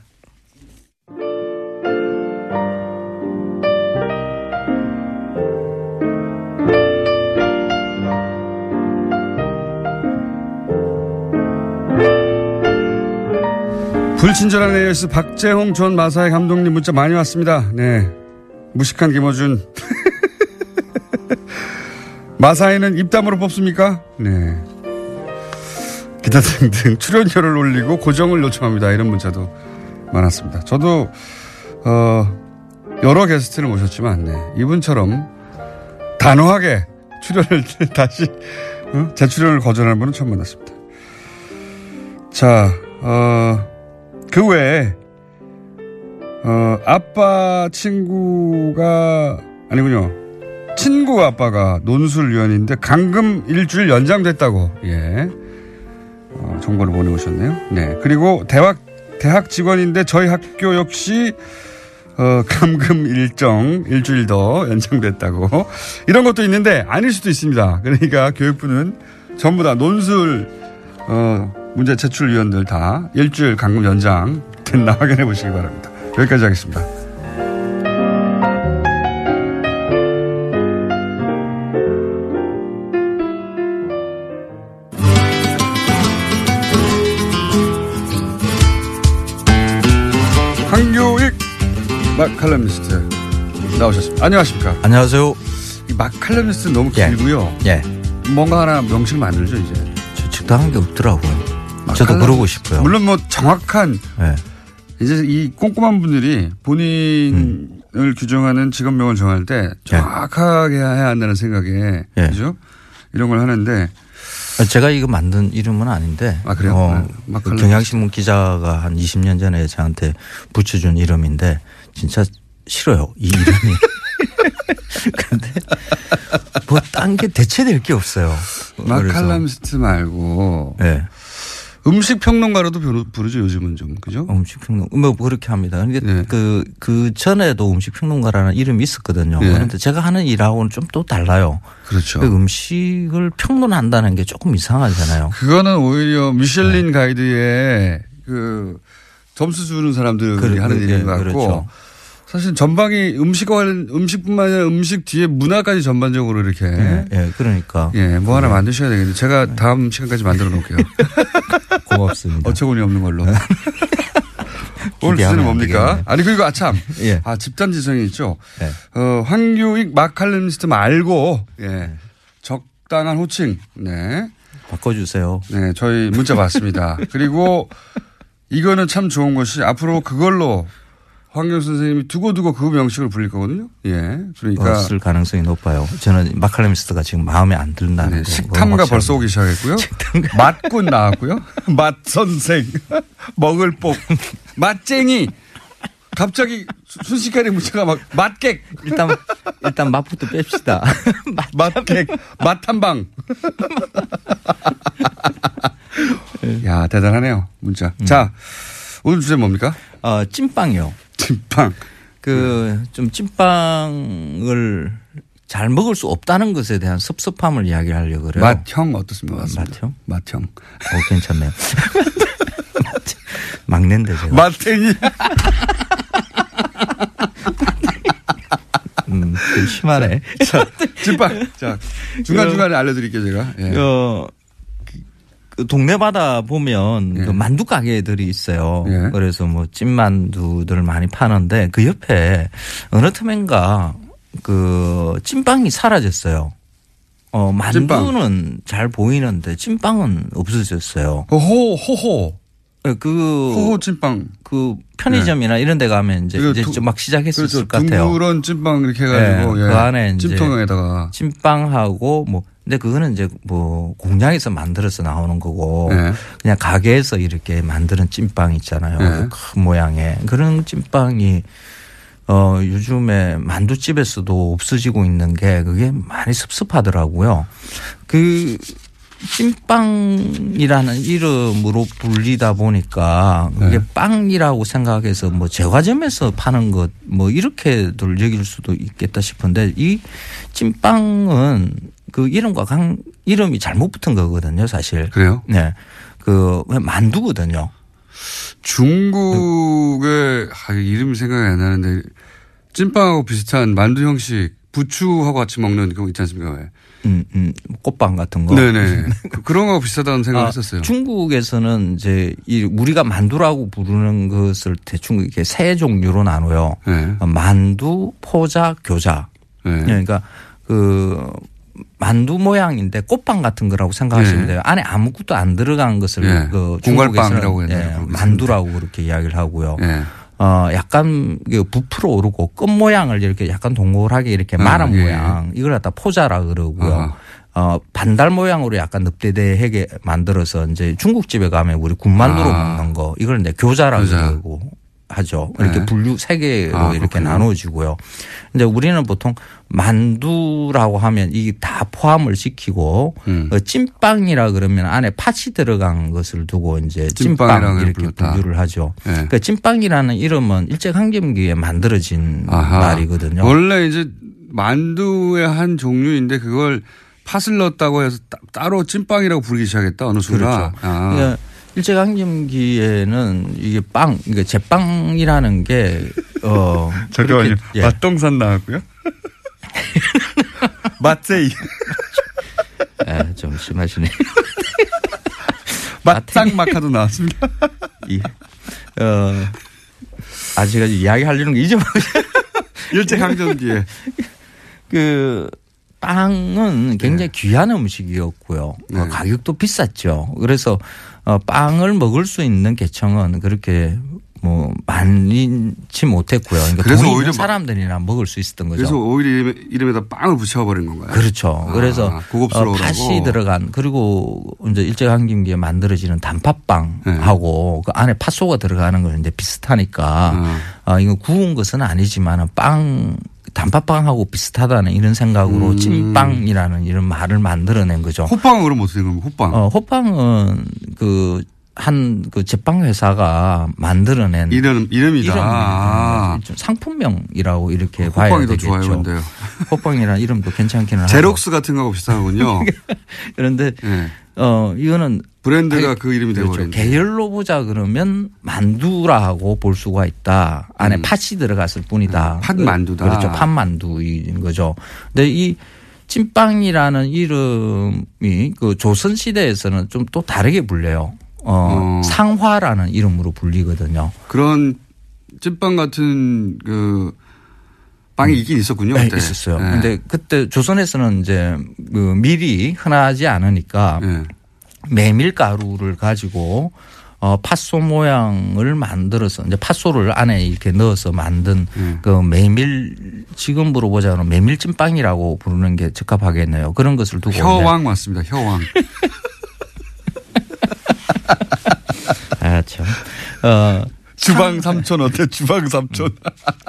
불친절한 AS 박재홍 전 마사의 감독님 문자 많이 왔습니다. 네. 무식한 김호준. 마사에는 입담으로 뽑습니까? 네. 기타 등등 출연료를 올리고 고정을 요청합니다. 이런 문자도 많았습니다. 저도 어 여러 게스트를 모셨지만 네. 이분처럼 단호하게 출연을 다시 어? 재출연을 거절하는 분은 처음 만났습니다. 자, 어, 그 외에 어, 아빠 친구가 아니군요. 친구 아빠가 논술위원인데 강금 일주일 연장됐다고 예 어, 정보를 보내오셨네요. 네 그리고 대학 대학 직원인데 저희 학교 역시 어, 감금 일정 일주일 더 연장됐다고 이런 것도 있는데 아닐 수도 있습니다. 그러니까 교육부는 전부 다 논술 어, 문제 제출위원들 다 일주일 감금 연장 됐나 확인해 보시기 바랍니다. 여기까지 하겠습니다. 칼럼니스트 나오셨습니다. 안녕하십니까? 안녕하세요. 이 마칼럼니스트 너무 길고요. 예. 뭔가 하나 명칭 만들죠 이제. 저 적당한 게 없더라고요. 저도 마칼럼- 그러고 싶어요. 물론 뭐 정확한 예. 이제 이 꼼꼼한 분들이 본인을 규정하는 직업명을 정할 때 정확하게 해야 한다는 생각에 예. 그죠? 이런 걸 하는데 제가 이거 만든 이름은 아닌데. 아, 그래요? 어, 네. 경향신문 기자가 한 20년 전에 저한테 붙여준 이름인데 진짜 싫어요. 이 이름이. 그런데 뭐 딴 게 대체될 게 없어요. 마칼럼스트 말고 네. 음식 평론가로도 부르- 부르죠 요즘은 좀 그죠? 음식 평론 뭐 그렇게 합니다. 근데 네. 그, 그 전에도 음식 평론가라는 이름이 있었거든요. 네. 그런데 제가 하는 일하고는 좀 또 달라요. 그렇죠. 그 음식을 평론한다는 게 조금 이상하잖아요. 그거는 오히려 미슐린 가이드에 그 점수 주는 사람들이 그- 하는 그- 일인 예, 것 같고 그렇죠. 사실 전방이 음식과 관련 음식뿐만 아니라 음식 뒤에 문화까지 전반적으로 이렇게 예, 예, 그러니까. 예, 뭐 하나 만드셔야 되겠는데 제가 다음 시간까지 만들어 놓을게요. 고맙습니다. 어처구니 없는 걸로. 오늘 기대하면 주제는 안 뭡니까? 되겠네. 아니 그리고 아참, 예. 아 집단 지성이 있죠. 네. 어, 황교익 마칼럼니스트 말고 예, 적당한 호칭, 네, 바꿔주세요. 네, 저희 문자 받습니다. 그리고 이거는 참 좋은 것이 앞으로 그걸로 황교 선생님이 두고두고 그 명식을 불릴 거거든요. 예, 그러니까 없을 가능성이 높아요. 저는 마칼레미스트가 지금 마음에 안 든다는 네, 거. 식탐가 벌써 오기 시작했고요. 맛꾼 나왔고요. 맛 선생, 먹을 복, 맛쟁이. 갑자기 수- 순식간에 문자가 막 맛객. 일단 일단 맛부터 뺍시다. 맛객, 맛탐방. 야 대단하네요 문자. 자 오늘 주제 뭡니까? 어, 찐빵이요. 찐빵. 그 좀 찐빵을 잘 먹을 수 없다는 것에 대한 섭섭함을 이야기하려고 그래요. 맛형 어떻습니까? 맛형? 맛형. 어, 괜찮네요. 막내인데 제가. 맛탱이. 음, 좀 심하네. 자, 찐빵. 자, 중간중간에 알려드릴게요, 제가. 예. 어, 동네마다 보면 그 만두 가게들이 있어요. 예. 그래서 뭐 찐만두들 많이 파는데 그 옆에 어느 틈엔가 그 찐빵이 사라졌어요. 어, 만두는 잘 보이는데 찐빵은 없어졌어요. 호호, 호호. 그 호호 찐빵. 그 편의점이나 이런 데 가면 이제, 이제 두- 좀막 시작했을 그렇죠. 것 같아요. 둥그런 찐빵 이렇게 해가지고. 네, 예. 그 안에 이제 찜통에다가. 찐빵하고 뭐 근데 그거는 이제 뭐 공장에서 만들어서 나오는 거고 네. 그냥 가게에서 이렇게 만드는 찐빵 있잖아요. 네. 큰 모양의 그런 찐빵이 어 요즘에 만두집에서도 없어지고 있는 게 그게 많이 섭섭하더라고요. 그 찐빵이라는 이름으로 불리다 보니까 그게 네. 빵이라고 생각해서 뭐 제과점에서 파는 것 뭐 이렇게들 여길 수도 있겠다 싶은데 이 찐빵은 그 이름과 강 이름이 잘못 붙은 거거든요, 사실. 그래요? 네. 그 만두거든요. 중국의 아, 이름 생각이 안 나는데 찐빵하고 비슷한 만두 형식 부추하고 같이 먹는 그거 있지 않습니까? 왜? 음, 음, 꽃빵 같은 거. 네네. 그- 그런 거하고 비슷하다는 생각을 아, 했었어요. 중국에서는 이제 이 우리가 만두라고 부르는 것을 대충 이렇게 세 종류로 나눠요. 네. 어, 만두, 포자, 교자. 그러니까 그 만두 모양인데 꽃빵 같은 거라고 생각하시면 네. 돼요. 안에 아무것도 안 들어간 것을 네. 그 중국에서는 예, 만두라고 그렇게 이야기를 하고요. 네. 어, 약간 그 부풀어 오르고 끝 모양을 이렇게 약간 동글하게 이렇게 아, 말한 예. 모양 이걸 갖다 포자라 그러고요. 아하. 어, 반달 모양으로 약간 늪대대하게 만들어서 이제 중국집에 가면 우리 군만두로 아. 먹는 거 이걸 이제 교자라 교자. 그러고 하죠. 이렇게 네. 분류 세 개로 아, 이렇게. 나눠지고요. 근데 우리는 보통 만두라고 하면 이게 다 포함을 시키고 음. 어, 찐빵이라 그러면 안에 팥이 들어간 것을 두고 이제 찐빵 이렇게 불렀다. 분류를 하죠. 네. 그러니까 찐빵이라는 이름은 일제강점기에 만들어진 아하. 말이거든요. 원래 이제 만두의 한 종류인데 그걸 팥을 넣었다고 해서 따, 따로 찐빵이라고 부르기 시작했다 어느 순간. 그렇죠. 아. 그러니까 일제강점기에는 이게 빵, 그러니까 제빵이라는 게 어. 잠깐만요. 예. 맛동산 나왔고요. 맛제이. 예, 좀 심하시네. 맛장 마카도 나왔습니다. 이, 어, 아직까지 이야기하려는 게 잊어버렸어요. 일제강점기에. 그, 빵은 굉장히 귀한 음식이었고요. 어, 가격도 비쌌죠. 그래서 어, 빵을 먹을 수 있는 계층은 그렇게 뭐 많지 못했고요. 그러니까 그래서 오히려 사람들이나 먹을 수 있었던 거죠. 그래서 오히려 이름에, 이름에다 빵을 붙여버린 건가요? 그렇죠. 아, 그래서 어, 고급스러우라고. 팥이 들어간 그리고 이제 일제강점기에 만들어지는 단팥빵하고 그 안에 팥소가 들어가는 건 이제 비슷하니까 어, 이거 구운 것은 아니지만 빵 단팥빵하고 비슷하다는 이런 생각으로 음. 찐빵이라는 이런 말을 만들어낸 거죠. 호빵은 그럼 어떻게 된 겁니까? 호빵. 어, 호빵은 그 한그 제빵 회사가 만들어낸 이름 이름이다. 이름이 아. 상품명이라고 이렇게 봐야 호빵이 더 되겠죠. 좋아요, 근데요. 호빵이라는 이름도 괜찮기는 하고. 제록스 같은 거하고 비슷하군요. 그런데 어 이거는 브랜드가 아니, 그 이름이 그렇죠. 돼버렸네. 계열로 보자 그러면 만두라고 볼 수가 있다. 안에 팥이 들어갔을 뿐이다. 음. 팥 만두다. 그렇죠. 팥 만두인 거죠. 근데 이 찐빵이라는 이름이 그 조선 시대에서는 좀 또 다르게 불려요. 어, 어. 상화라는 이름으로 불리거든요. 그런 찐빵 같은 그 빵이 있긴 있었군요. 네, 그때. 있었어요. 네. 근데 그때 조선에서는 이제 그 밀이 흔하지 않으니까 네. 메밀가루를 가지고 어, 팥소 모양을 만들어서 이제 팥소를 안에 이렇게 넣어서 만든 네. 그 메밀 지금으로 보자면 메밀찐빵이라고 부르는 게 적합하겠네요. 그런 것을 두고 혀왕 맞습니다. 혀왕. 아, 참. 어, 주방 삼촌 어때? 주방 삼촌.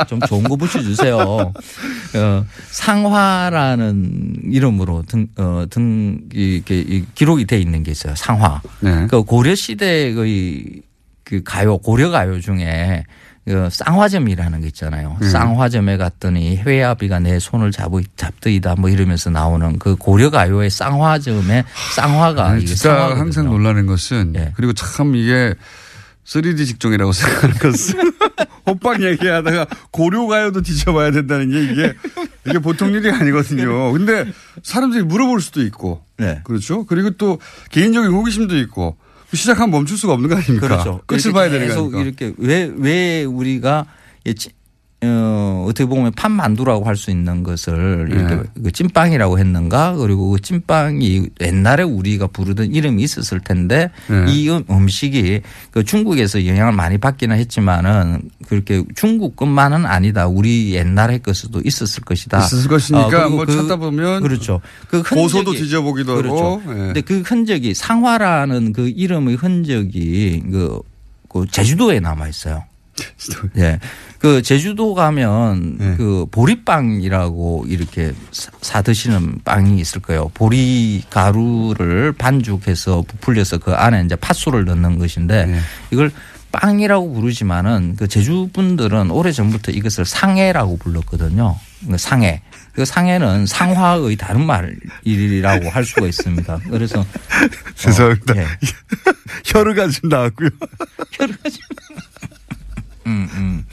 좀 좋은 거 붙여주세요. 어, 상화라는 이름으로 등, 어, 등, 이렇게 이 기록이 돼 있는 게 있어요. 상화. 네. 그 고려 시대의 그 가요, 고려 가요 중에 그 쌍화점이라는 게 있잖아요. 네. 쌍화점에 갔더니 회아비가 내 손을 잡으, 잡더이다 뭐 이러면서 나오는 그 고려가요의 쌍화점의 쌍화가 아니, 이게 진짜. 항상 놀라는 것은 예. 그리고 참 이게 3D 직종이라고 생각하는 것은 호빵 얘기하다가 고려가요도 뒤져봐야 된다는 게 이게 이게 보통 일이 아니거든요. 근데 사람들이 물어볼 수도 있고 네. 그렇죠. 그리고 또 개인적인 호기심도 있고 시작하면 멈출 수가 없는 거 아닙니까? 그렇죠. 끝을 봐야 되는 계속 거니까. 이렇게 왜, 왜 우리가 이 찌- 어, 어떻게 보면 팥만두라고 할 수 있는 것을 이렇게 네. 그 찐빵이라고 했는가 그리고 그 찐빵이 옛날에 우리가 부르던 이름이 있었을 텐데 네. 이 음- 음식이 그 중국에서 영향을 많이 받기는 했지만은 그렇게 중국 것만은 아니다. 우리 옛날에 것도 있었을 것이다. 있었을 것이니까 그리고 뭐 찾다 보면 그렇죠. 그 고소도 뒤져보기도 그렇죠. 하고. 예. 근데 그 흔적이 상화라는 그 이름의 흔적이 그, 그 제주도에 남아 있어요. 예. 그 제주도 가면 네. 그 보리빵이라고 이렇게 사- 사 드시는 빵이 있을 거예요. 보리 가루를 반죽해서 부풀려서 그 안에 이제 팥소를 넣는 것인데 네. 이걸 빵이라고 부르지만은 그 제주 분들은 오래 전부터 이것을 상해라고 불렀거든요. 그 상해. 그 상해는 상화의 다른 말이라고 할 수가 있습니다. 그래서 죄송합니다. 어, 예. 혀를 가지고 나왔고요. 음, 음.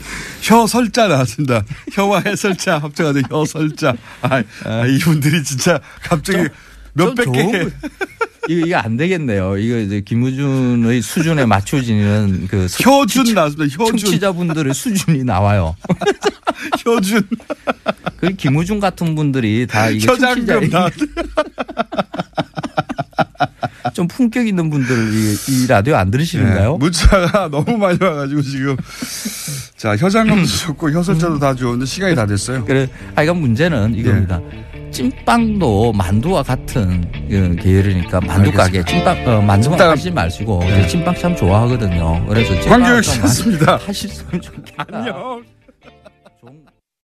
혀설자 나왔습니다. 혀와 해설자 합쳐가지고 혀설자. 아, 아, 이분들이 진짜 갑자기 몇백 좀 개. 이거 이거 안 되겠네요. 이거 이제 김우준의 수준에 맞춰지는 그 효준 나왔습니다. 효준. 청취자분들의 수준이 나와요. 효준. 그 김우준 같은 분들이 다 이게 효장금 청취자 나. 좀 품격 있는 분들 이, 이 라디오 안 들으시는가요? 네, 문자가 너무 많이 와가지고 지금 자 혀장금도 좋고 혀설자도 다 좋은데 시간이 다 됐어요. 그래, 하여간 문제는 이겁니다. 찐빵도 만두와 같은 그 계열이니까 만두 가게 찐빵 어, 만두만 찐빵. 하지 마시고 네. 찐빵 참 좋아하거든요. 그래서 찐빵을 좀 씨였습니다. 하셨으면 좋겠다. 안녕.